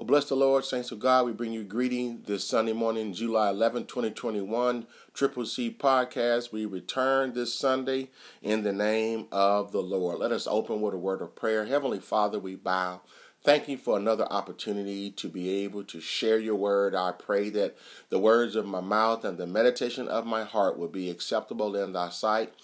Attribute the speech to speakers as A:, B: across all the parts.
A: Well, bless the Lord, saints of God. We bring you greeting this Sunday morning, July 11, 2021, Triple C podcast. We return this Sunday in the name of the Lord. Let us open with a word of prayer. Heavenly Father, we bow. Thank you for another opportunity to be able to share your word. I pray that the words of my mouth and the meditation of my heart will be acceptable in thy sight.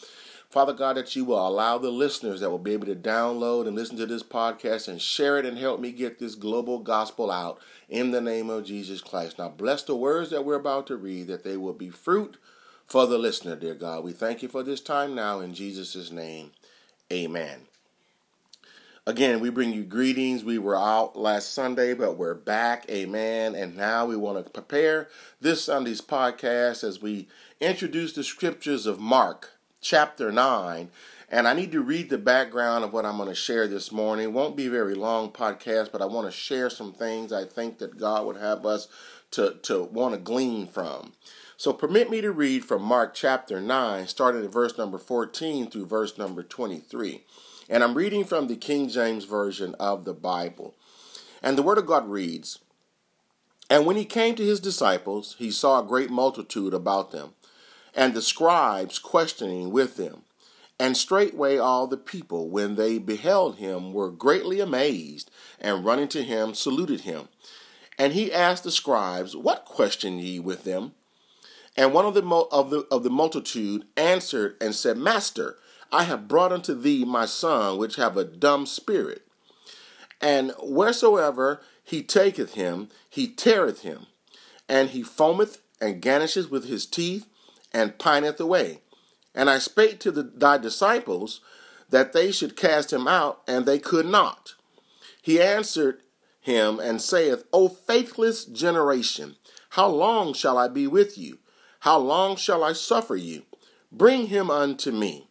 A: Father God, that you will allow the listeners that will be able to download and listen to this podcast and share it and help me get this global gospel out in the name of Jesus Christ. Now, bless the words that we're about to read, that they will be fruit for the listener, dear God. We thank you for this time now in Jesus' name. Amen. Again, we bring you greetings. We were out last Sunday, but we're back. Amen. And now we want to prepare this Sunday's podcast as we introduce the scriptures of Mark chapter 9. And I need to read the background of what I'm going to share this morning. It won't be a very long podcast, but I want to share some things I think that God would have us to, to want to glean from. So permit me to read from Mark chapter 9, starting at verse number 14 through verse number 23. And I'm reading from the King James Version of the Bible. And the Word of God reads And when he came to his disciples, he saw a great multitude about them and the scribes questioning with them. And straightway all the people, when they beheld him, were greatly amazed, and running to him, saluted him. And he asked the scribes, What question ye with them? And one of the, of the of the multitude answered and said, Master, I have brought unto thee my son, which have a dumb spirit. And wheresoever he taketh him, he teareth him, and he foameth and garnishes with his teeth, and pineth away. And I spake to the, thy disciples that they should cast him out, and they could not. He answered him and saith, O faithless generation, how long shall I be with you? How long shall I suffer you? Bring him unto me.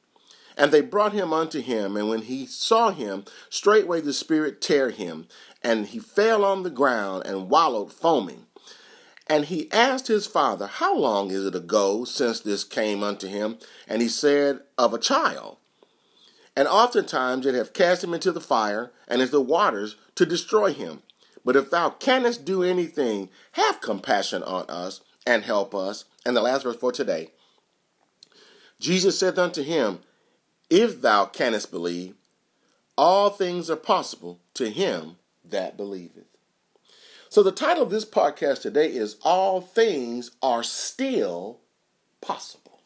A: And they brought him unto him, and when he saw him, straightway the Spirit tear him, and he fell on the ground and wallowed foaming. And he asked his father, How long is it ago since this came unto him? And he said, Of a child. And oftentimes it have cast him into the fire and into the waters to destroy him. But if thou canst do anything, have compassion on us and help us. And the last verse for today Jesus said unto him, If thou canst believe, all things are possible to him that believeth. So, the title of this podcast today is All Things Are Still Possible.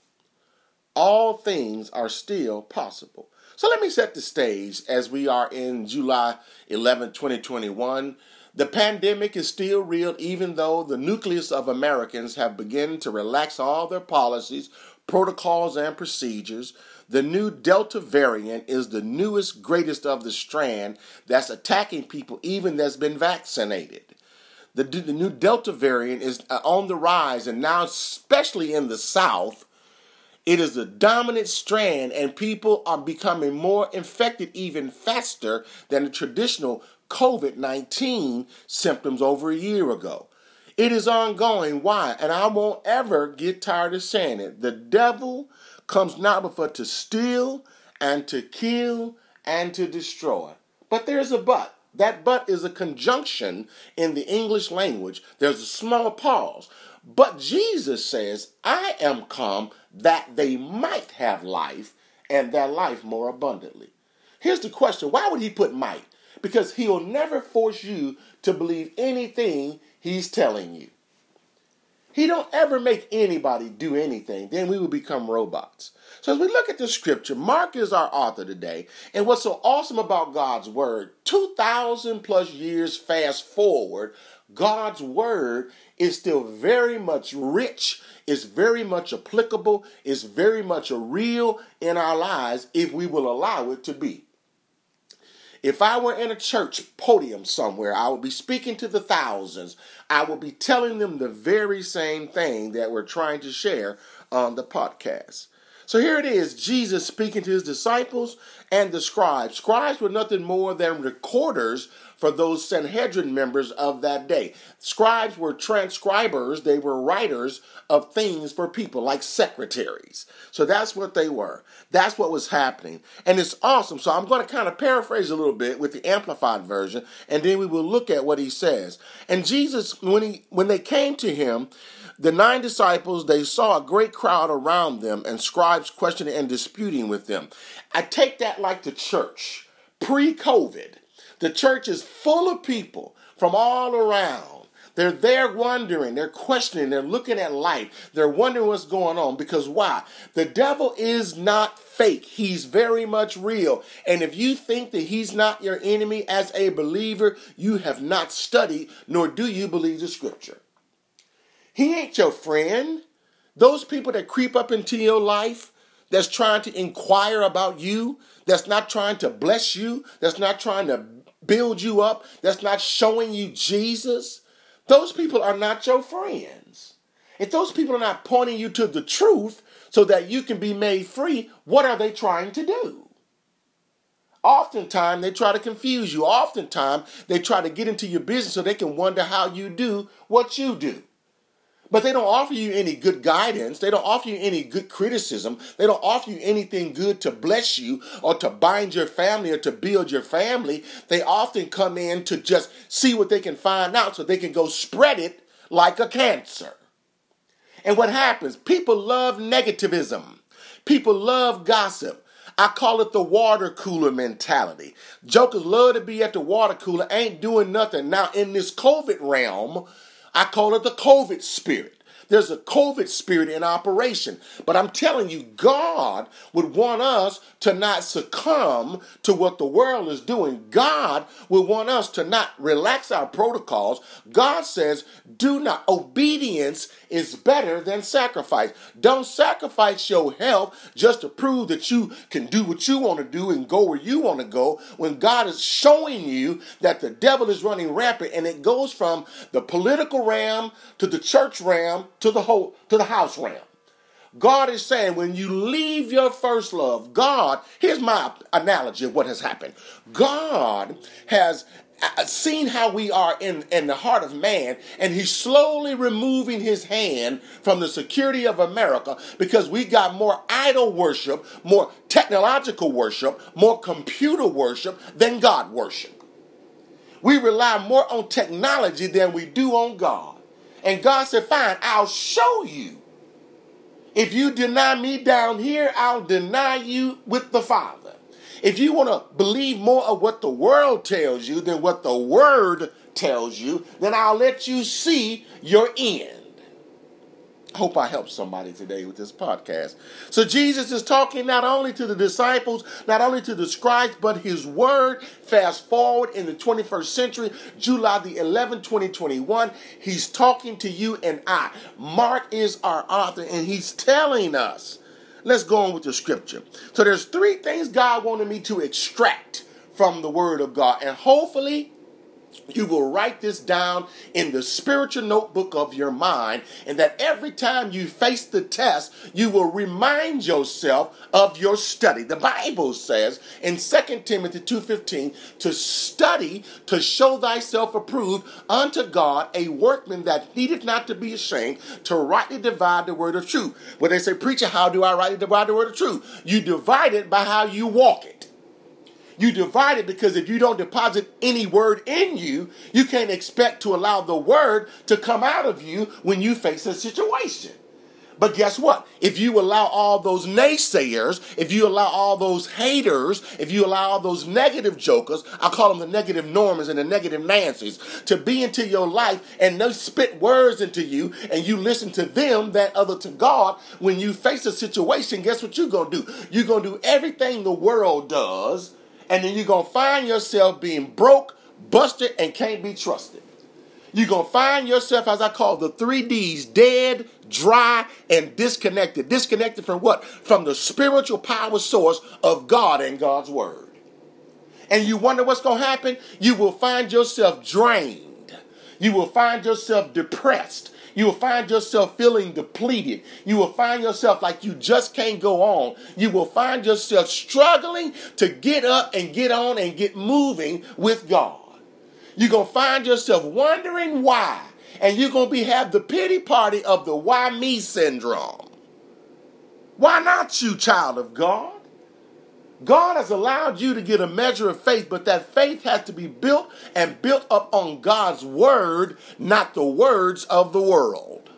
A: All things are still possible. So, let me set the stage as we are in July 11, 2021. The pandemic is still real, even though the nucleus of Americans have begun to relax all their policies, protocols, and procedures. The new Delta variant is the newest, greatest of the strand that's attacking people, even that's been vaccinated. The, the new Delta variant is uh, on the rise, and now, especially in the South, it is the dominant strand, and people are becoming more infected even faster than the traditional COVID 19 symptoms over a year ago. It is ongoing. Why? And I won't ever get tired of saying it. The devil comes not but to steal and to kill and to destroy. But there's a but. That but is a conjunction in the English language. There's a small pause. But Jesus says, I am come that they might have life and their life more abundantly. Here's the question why would he put might? Because he'll never force you to believe anything he's telling you. He don't ever make anybody do anything. Then we would become robots. So as we look at the scripture, Mark is our author today. And what's so awesome about God's word, 2,000 plus years fast forward, God's word is still very much rich, is very much applicable, is very much a real in our lives if we will allow it to be. If I were in a church podium somewhere, I would be speaking to the thousands. I would be telling them the very same thing that we're trying to share on the podcast. So here it is Jesus speaking to his disciples and the scribes. Scribes were nothing more than recorders for those Sanhedrin members of that day. Scribes were transcribers, they were writers of things for people, like secretaries. So that's what they were. That's what was happening. And it's awesome. So I'm going to kind of paraphrase a little bit with the amplified version, and then we will look at what he says. And Jesus, when he when they came to him, the nine disciples, they saw a great crowd around them and scribes questioning and disputing with them. I take that like the church pre COVID. The church is full of people from all around. They're there wondering, they're questioning, they're looking at life, they're wondering what's going on because why? The devil is not fake, he's very much real. And if you think that he's not your enemy as a believer, you have not studied, nor do you believe the scripture. He ain't your friend. Those people that creep up into your life, that's trying to inquire about you, that's not trying to bless you, that's not trying to build you up, that's not showing you Jesus, those people are not your friends. If those people are not pointing you to the truth so that you can be made free, what are they trying to do? Oftentimes, they try to confuse you. Oftentimes, they try to get into your business so they can wonder how you do what you do. But they don't offer you any good guidance. They don't offer you any good criticism. They don't offer you anything good to bless you or to bind your family or to build your family. They often come in to just see what they can find out so they can go spread it like a cancer. And what happens? People love negativism. People love gossip. I call it the water cooler mentality. Jokers love to be at the water cooler, ain't doing nothing. Now, in this COVID realm, I call it the COVID spirit. There's a COVID spirit in operation. But I'm telling you, God would want us to not succumb to what the world is doing. God would want us to not relax our protocols. God says, do not. Obedience is better than sacrifice. Don't sacrifice your health just to prove that you can do what you want to do and go where you want to go when God is showing you that the devil is running rampant and it goes from the political realm to the church realm to the whole to the house realm. God is saying when you leave your first love, God, here's my analogy of what has happened. God has uh, seen how we are in, in the heart of man, and he's slowly removing his hand from the security of America because we got more idol worship, more technological worship, more computer worship than God worship. We rely more on technology than we do on God. And God said, Fine, I'll show you. If you deny me down here, I'll deny you with the Father. If you want to believe more of what the world tells you than what the Word tells you, then I'll let you see your end. Hope I help somebody today with this podcast. So Jesus is talking not only to the disciples, not only to the scribes, but his word. Fast forward in the 21st century, July the 11th, 2021, he's talking to you and I. Mark is our author, and he's telling us. Let's go on with the scripture. So there's three things God wanted me to extract from the word of God, and hopefully you will write this down in the spiritual notebook of your mind, and that every time you face the test, you will remind yourself of your study. The Bible says in 2 Timothy 2:15 to study to show thyself approved unto God, a workman that needeth not to be ashamed, to rightly divide the word of truth. When they say, Preacher, how do I rightly divide the word of truth? You divide it by how you walk it. You divide it because if you don't deposit any word in you, you can't expect to allow the word to come out of you when you face a situation. But guess what? If you allow all those naysayers, if you allow all those haters, if you allow all those negative jokers, I call them the negative Normans and the negative Nancys, to be into your life and they spit words into you and you listen to them that other to God, when you face a situation, guess what you're going to do? You're going to do everything the world does and then you're going to find yourself being broke, busted, and can't be trusted. You're going to find yourself, as I call the three D's, dead, dry, and disconnected. Disconnected from what? From the spiritual power source of God and God's Word. And you wonder what's going to happen? You will find yourself drained. You will find yourself depressed. You will find yourself feeling depleted. You will find yourself like you just can't go on. You will find yourself struggling to get up and get on and get moving with God. You're going to find yourself wondering why. And you're going to be have the pity party of the why me syndrome. Why not you, child of God? God has allowed you to get a measure of faith, but that faith has to be built and built up on God's word, not the words of the world.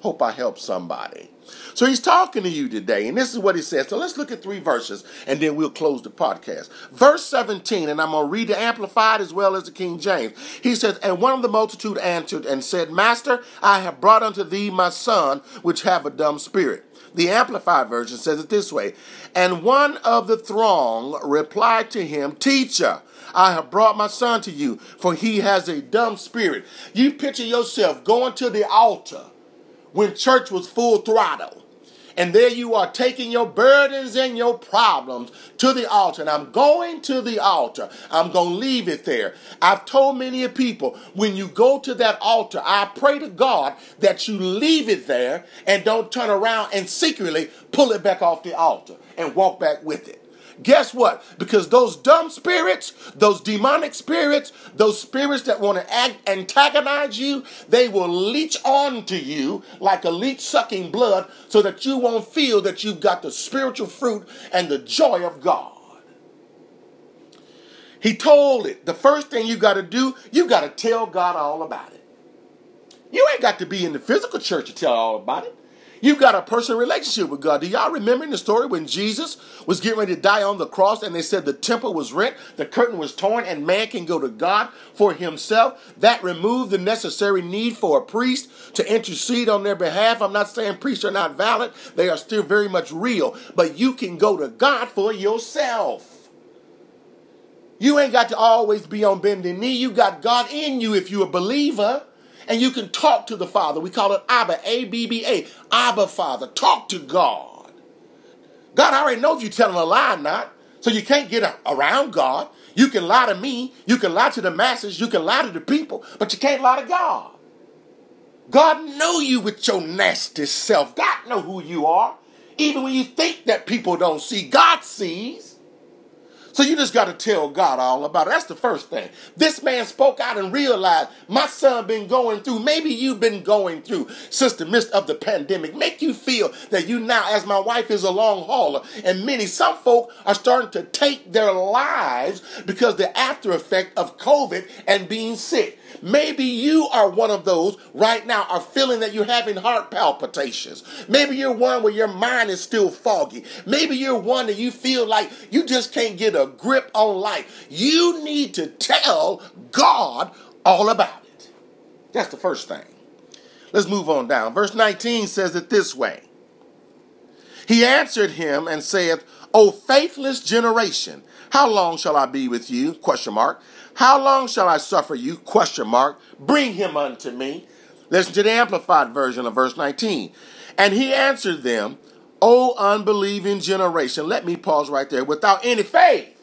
A: Hope I help somebody. So he's talking to you today, and this is what he says. So let's look at three verses, and then we'll close the podcast. Verse 17, and I'm going to read the Amplified as well as the King James. He says, And one of the multitude answered and said, Master, I have brought unto thee my son, which have a dumb spirit. The Amplified Version says it this way And one of the throng replied to him, Teacher, I have brought my son to you, for he has a dumb spirit. You picture yourself going to the altar when church was full throttle. And there you are taking your burdens and your problems to the altar. And I'm going to the altar. I'm going to leave it there. I've told many people when you go to that altar, I pray to God that you leave it there and don't turn around and secretly pull it back off the altar and walk back with it. Guess what? Because those dumb spirits, those demonic spirits, those spirits that want to antagonize you, they will leech on to you like a leech sucking blood so that you won't feel that you've got the spiritual fruit and the joy of God. He told it. The first thing you got to do, you got to tell God all about it. You ain't got to be in the physical church to tell all about it. You've got a personal relationship with God. Do y'all remember in the story when Jesus was getting ready to die on the cross and they said the temple was rent, the curtain was torn, and man can go to God for himself? That removed the necessary need for a priest to intercede on their behalf. I'm not saying priests are not valid, they are still very much real, but you can go to God for yourself. You ain't got to always be on bending knee. You got God in you if you're a believer and you can talk to the Father. We call it Abba, A B B A, Abba Father. Talk to God. God already knows you're telling a lie, not. So you can't get around God. You can lie to me. You can lie to the masses. You can lie to the people, but you can't lie to God. God know you with your nasty self. God know who you are. Even when you think that people don't see, God sees. So you just got to tell God all about it. That's the first thing. This man spoke out and realized my son been going through. Maybe you've been going through since the midst of the pandemic. Make you feel that you now, as my wife is a long hauler, and many, some folk are starting to take their lives because the after effect of COVID and being sick. Maybe you are one of those right now are feeling that you're having heart palpitations. Maybe you're one where your mind is still foggy. Maybe you're one that you feel like you just can't get a grip on life. You need to tell God all about it. That's the first thing. Let's move on down. Verse 19 says it this way. He answered him and saith, O faithless generation, how long shall I be with you? Question mark. How long shall I suffer you? Question mark. Bring him unto me. Listen to the amplified version of verse 19. And he answered them, O unbelieving generation. Let me pause right there. Without any faith.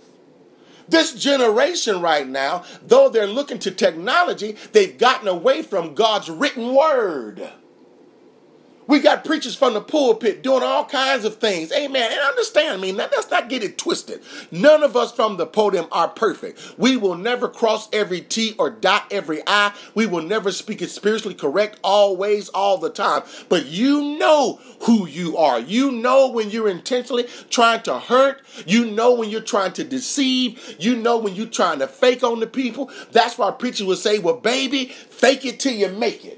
A: This generation right now, though they're looking to technology, they've gotten away from God's written word. We got preachers from the pulpit doing all kinds of things. Amen. And understand me, let's not get it twisted. None of us from the podium are perfect. We will never cross every T or dot every I. We will never speak it spiritually correct always, all the time. But you know who you are. You know when you're intentionally trying to hurt. You know when you're trying to deceive. You know when you're trying to fake on the people. That's why preachers would say, well, baby, fake it till you make it.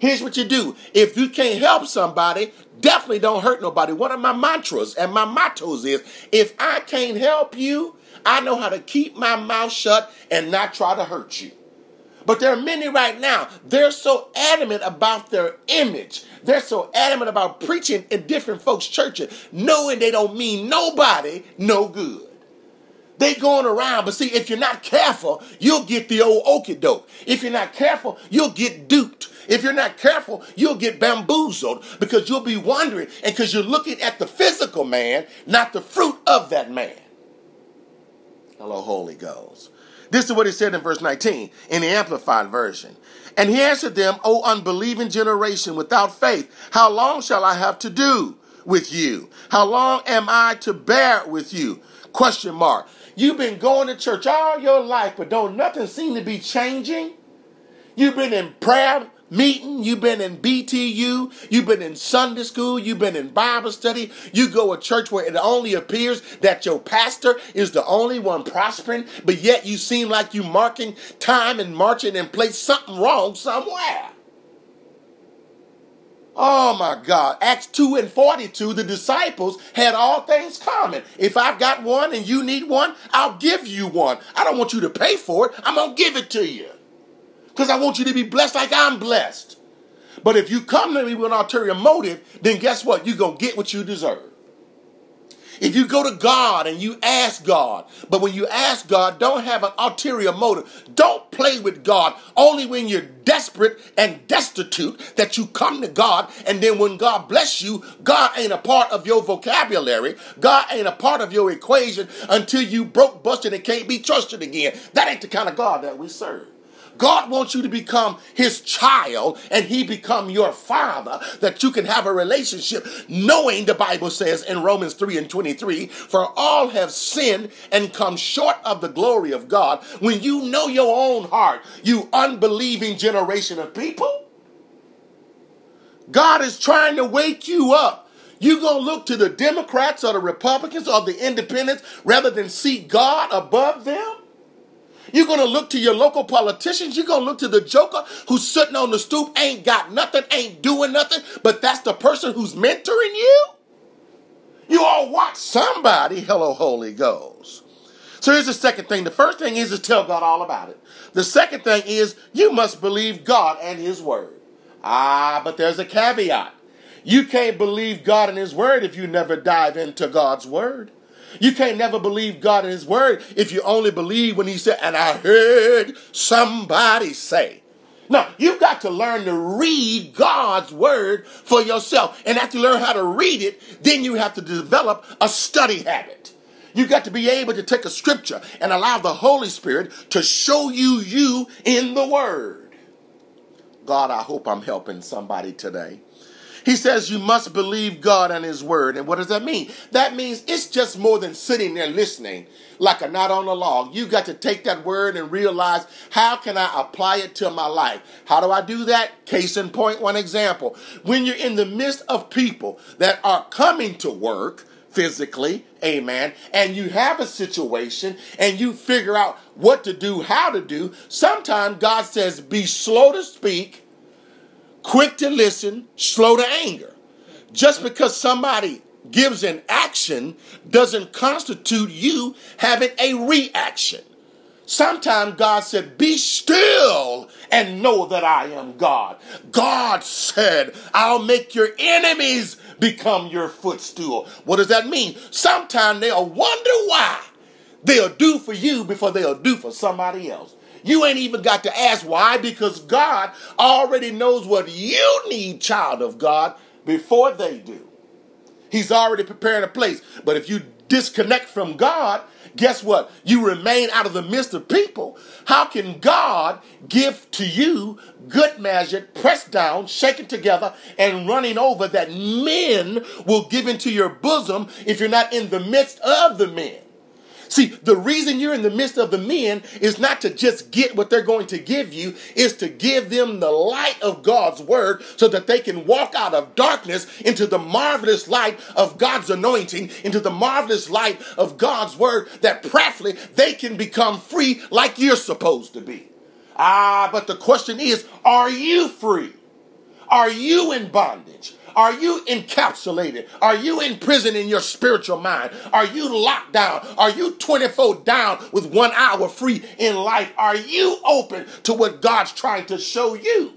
A: Here's what you do. If you can't help somebody, definitely don't hurt nobody. One of my mantras and my mottos is if I can't help you, I know how to keep my mouth shut and not try to hurt you. But there are many right now, they're so adamant about their image. They're so adamant about preaching in different folks' churches, knowing they don't mean nobody no good. They going around, but see, if you're not careful, you'll get the old okie doke. If you're not careful, you'll get duped. If you're not careful, you'll get bamboozled because you'll be wondering and because you're looking at the physical man, not the fruit of that man. Hello, Holy Ghost. This is what he said in verse 19 in the Amplified Version. And he answered them, O unbelieving generation without faith, how long shall I have to do with you? How long am I to bear with you? Question mark. You've been going to church all your life, but don't nothing seem to be changing. You've been in prayer meeting, you've been in BTU, you've been in Sunday school, you've been in Bible study, you go to church where it only appears that your pastor is the only one prospering, but yet you seem like you marking time and marching in place something wrong somewhere. Oh my God. Acts 2 and 42, the disciples had all things common. If I've got one and you need one, I'll give you one. I don't want you to pay for it. I'm going to give it to you because I want you to be blessed like I'm blessed. But if you come to me with an ulterior motive, then guess what? You're going to get what you deserve. If you go to God and you ask God, but when you ask God, don't have an ulterior motive. Don't play with God only when you're desperate and destitute that you come to God. And then when God bless you, God ain't a part of your vocabulary. God ain't a part of your equation until you broke, busted, and can't be trusted again. That ain't the kind of God that we serve. God wants you to become his child and he become your father that you can have a relationship knowing the Bible says in Romans 3 and 23, for all have sinned and come short of the glory of God. When you know your own heart, you unbelieving generation of people, God is trying to wake you up. You gonna look to the Democrats or the Republicans or the independents rather than seek God above them? You're going to look to your local politicians. You're going to look to the joker who's sitting on the stoop, ain't got nothing, ain't doing nothing, but that's the person who's mentoring you. You all watch somebody, hello, Holy Ghost. So here's the second thing. The first thing is to tell God all about it. The second thing is you must believe God and His Word. Ah, but there's a caveat. You can't believe God and His Word if you never dive into God's Word. You can't never believe God and His Word if you only believe when He said, and I heard somebody say. Now, you've got to learn to read God's Word for yourself. And after you learn how to read it, then you have to develop a study habit. You've got to be able to take a scripture and allow the Holy Spirit to show you you in the Word. God, I hope I'm helping somebody today. He says you must believe God and His Word. And what does that mean? That means it's just more than sitting there listening like a knot on a log. You got to take that word and realize how can I apply it to my life? How do I do that? Case in point, one example. When you're in the midst of people that are coming to work, physically, amen, and you have a situation and you figure out what to do, how to do, sometimes God says, be slow to speak quick to listen, slow to anger. Just because somebody gives an action doesn't constitute you having a reaction. Sometimes God said, Be still and know that I am God. God said, I'll make your enemies become your footstool. What does that mean? Sometimes they'll wonder why they'll do for you before they'll do for somebody else. You ain't even got to ask why because God already knows what you need, child of God, before they do. He's already preparing a place. But if you disconnect from God, guess what? You remain out of the midst of people. How can God give to you good measure, pressed down, shaken together, and running over that men will give into your bosom if you're not in the midst of the men? See, the reason you're in the midst of the men is not to just get what they're going to give you, is to give them the light of God's word so that they can walk out of darkness into the marvelous light of God's anointing, into the marvelous light of God's word, that practically they can become free like you're supposed to be. Ah, but the question is, are you free? Are you in bondage? Are you encapsulated? Are you in prison in your spiritual mind? Are you locked down? Are you 24 down with one hour free in life? Are you open to what God's trying to show you?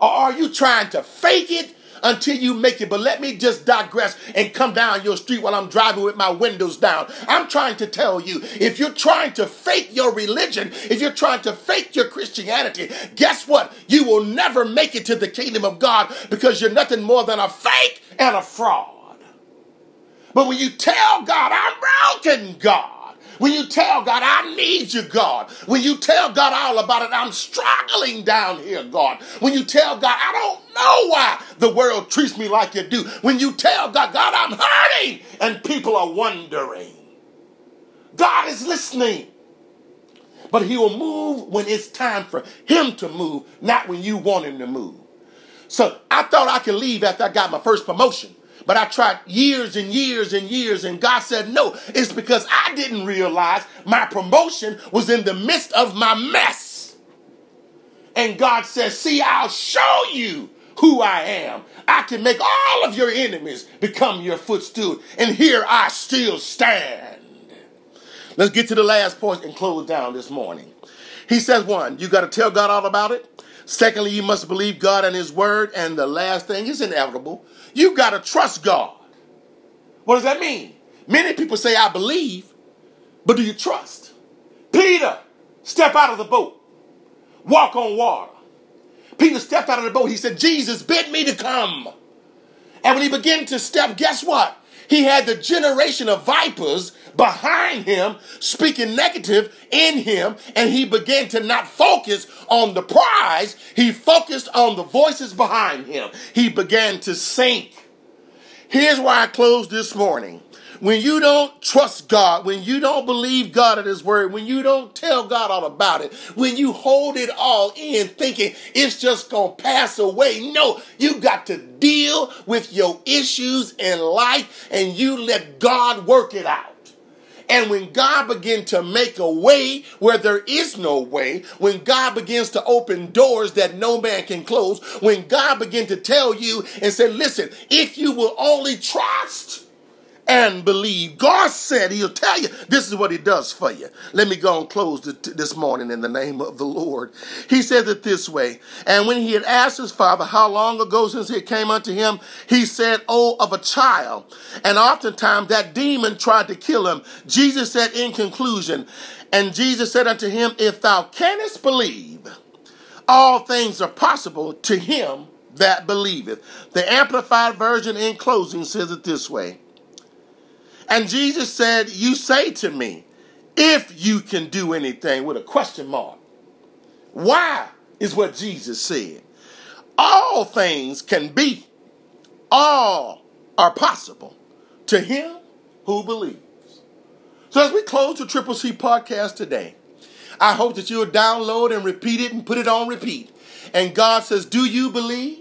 A: Or are you trying to fake it until you make it. But let me just digress and come down your street while I'm driving with my windows down. I'm trying to tell you if you're trying to fake your religion, if you're trying to fake your Christianity, guess what? You will never make it to the kingdom of God because you're nothing more than a fake and a fraud. But when you tell God, I'm broken, God. When you tell God, I need you, God. When you tell God all about it, I'm struggling down here, God. When you tell God, I don't know why the world treats me like you do. When you tell God, God, I'm hurting, and people are wondering. God is listening. But he will move when it's time for him to move, not when you want him to move. So I thought I could leave after I got my first promotion. But I tried years and years and years, and God said, No, it's because I didn't realize my promotion was in the midst of my mess. And God says, See, I'll show you who I am. I can make all of your enemies become your footstool. And here I still stand. Let's get to the last point and close down this morning. He says, one, you got to tell God all about it. Secondly, you must believe God and His Word. And the last thing is inevitable. You got to trust God. What does that mean? Many people say, I believe, but do you trust? Peter, step out of the boat, walk on water. Peter stepped out of the boat. He said, Jesus bid me to come. And when he began to step, guess what? He had the generation of vipers behind him speaking negative in him, and he began to not focus on the prize. He focused on the voices behind him. He began to sink. Here's why I closed this morning. When you don't trust God, when you don't believe God at His word, when you don't tell God all about it, when you hold it all in thinking it's just going to pass away, no, you got to deal with your issues in life and you let God work it out. And when God begins to make a way where there is no way, when God begins to open doors that no man can close, when God begins to tell you and say, listen, if you will only trust, and believe. God said He'll tell you this is what He does for you. Let me go and close this morning in the name of the Lord. He said it this way. And when he had asked his father how long ago since he came unto him, he said, Oh, of a child. And oftentimes that demon tried to kill him. Jesus said in conclusion, and Jesus said unto him, If thou canst believe, all things are possible to him that believeth. The Amplified Version in closing says it this way. And Jesus said, You say to me, if you can do anything with a question mark. Why is what Jesus said. All things can be, all are possible to him who believes. So as we close the Triple C podcast today, I hope that you'll download and repeat it and put it on repeat. And God says, Do you believe?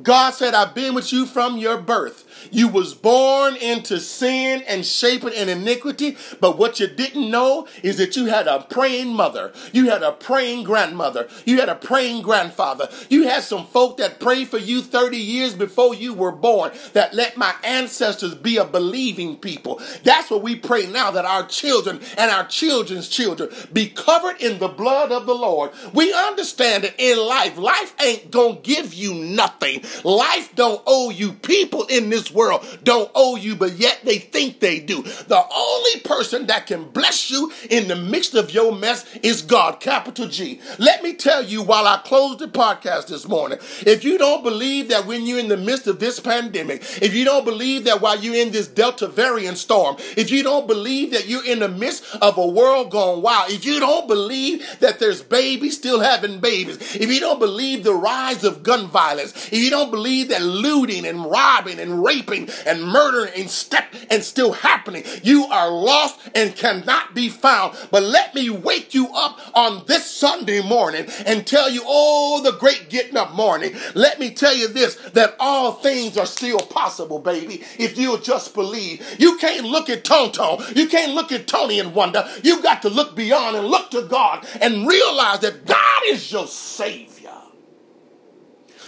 A: God said, I've been with you from your birth. You was born into sin and shaped in iniquity, but what you didn't know is that you had a praying mother. You had a praying grandmother. You had a praying grandfather. You had some folk that prayed for you 30 years before you were born that let my ancestors be a believing people. That's what we pray now that our children and our children's children be covered in the blood of the Lord. We understand that in life, life ain't gonna give you nothing. Life don't owe you people in this world don't owe you, but yet they think they do. The only person that can bless you in the midst of your mess is God, capital G. Let me tell you while I close the podcast this morning, if you don't believe that when you're in the midst of this pandemic, if you don't believe that while you're in this Delta variant storm, if you don't believe that you're in the midst of a world gone wild, if you don't believe that there's babies still having babies, if you don't believe the rise of gun violence, if you don't believe that looting and robbing and raping and murdering and step and still happening. You are lost and cannot be found. But let me wake you up on this Sunday morning and tell you, oh, the great getting up morning. Let me tell you this, that all things are still possible, baby, if you'll just believe. You can't look at Tonto. You can't look at Tony and wonder. You got to look beyond and look to God and realize that God is your Savior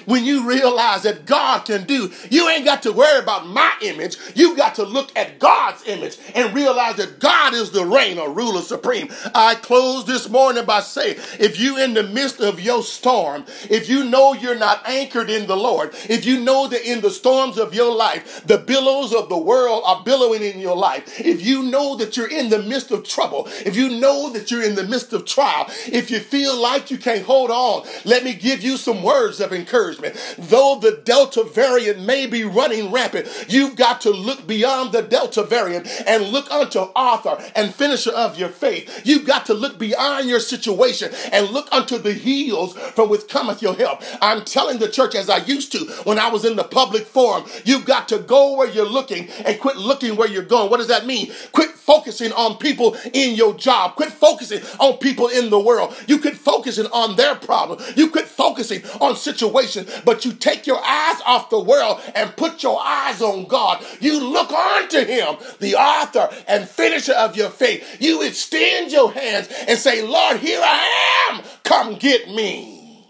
A: when you realize that God can do, you ain't got to worry about my image. You got to look at God's image and realize that God is the reigner, ruler supreme. I close this morning by saying, if you in the midst of your storm, if you know you're not anchored in the Lord, if you know that in the storms of your life, the billows of the world are billowing in your life, if you know that you're in the midst of trouble, if you know that you're in the midst of trial, if you feel like you can't hold on, let me give you some words of encouragement Though the Delta variant may be running rampant, you've got to look beyond the Delta variant and look unto author and finisher of your faith. You've got to look beyond your situation and look unto the hills from which cometh your help. I'm telling the church as I used to when I was in the public forum, you've got to go where you're looking and quit looking where you're going. What does that mean? Quit focusing on people in your job. Quit focusing on people in the world. You quit focusing on their problem. You quit focusing on situations, but you take your eyes off the world and put your eyes on God. You look unto Him, the author and finisher of your faith. You extend your hands and say, Lord, here I am. Come get me.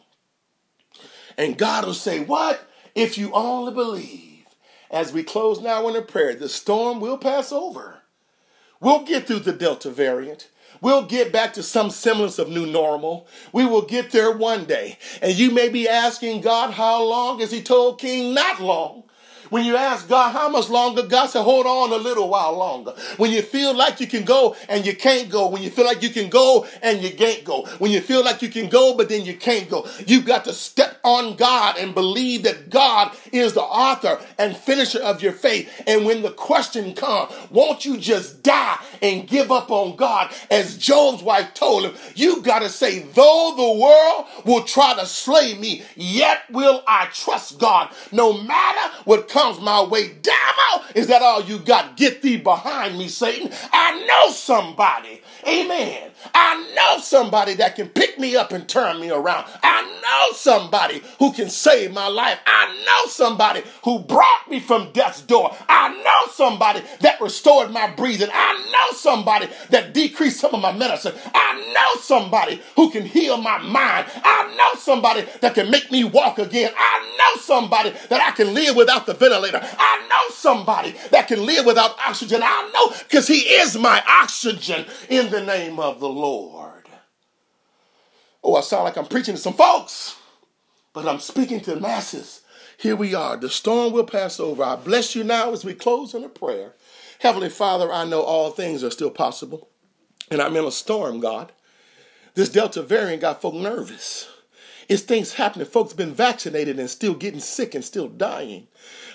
A: And God will say, What? If you only believe. As we close now in a prayer, the storm will pass over. We'll get through the Delta variant. We'll get back to some semblance of new normal. We will get there one day. And you may be asking God how long, as he told King, not long. When you ask God how much longer, God said, hold on a little while longer. When you feel like you can go and you can't go. When you feel like you can go and you can't go. When you feel like you can go, but then you can't go. You've got to step on God and believe that God is the author and finisher of your faith. And when the question comes, won't you just die and give up on God? As Job's wife told him, you've got to say, though the world will try to slay me, yet will I trust God. No matter what comes my way. Devil, is that all you got? Get thee behind me, Satan. I know somebody. Amen. I know somebody that can pick me up and turn me around. I know somebody who can save my life. I know somebody who brought me from death's door. I know somebody that restored my breathing. I know somebody that decreased some of my medicine. I know somebody who can heal my mind. I know somebody that can make me walk again. I know somebody that I can live without the ventilator. I know somebody that can live without oxygen. I know because he is my oxygen in the name of the Lord. Oh, I sound like I'm preaching to some folks, but I'm speaking to the masses. Here we are. The storm will pass over. I bless you now as we close in a prayer. Heavenly Father, I know all things are still possible, and I'm in a storm, God. This Delta variant got folk nervous. It's things happening. Folks been vaccinated and still getting sick and still dying.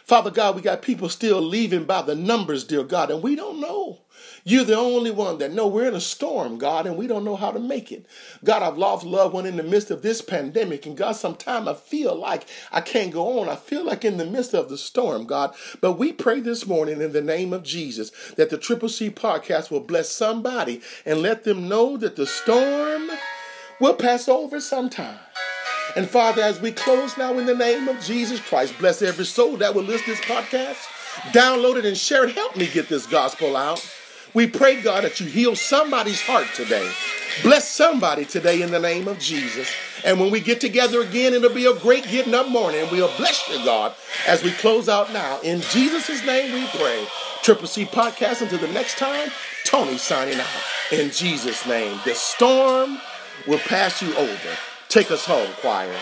A: Father God, we got people still leaving by the numbers, dear God, and we don't know. You're the only one that know we're in a storm, God, and we don't know how to make it. God, I've lost loved one in the midst of this pandemic, and God, sometimes I feel like I can't go on. I feel like in the midst of the storm, God. But we pray this morning in the name of Jesus that the Triple C podcast will bless somebody and let them know that the storm will pass over sometime. And Father, as we close now in the name of Jesus Christ, bless every soul that will listen to this podcast. Download it and share it. Help me get this gospel out. We pray, God, that you heal somebody's heart today. Bless somebody today in the name of Jesus. And when we get together again, it'll be a great getting up morning. We'll bless you, God, as we close out now. In Jesus' name we pray. Triple C Podcast. Until the next time, Tony signing out. In Jesus' name, the storm will pass you over. Take us home, choir.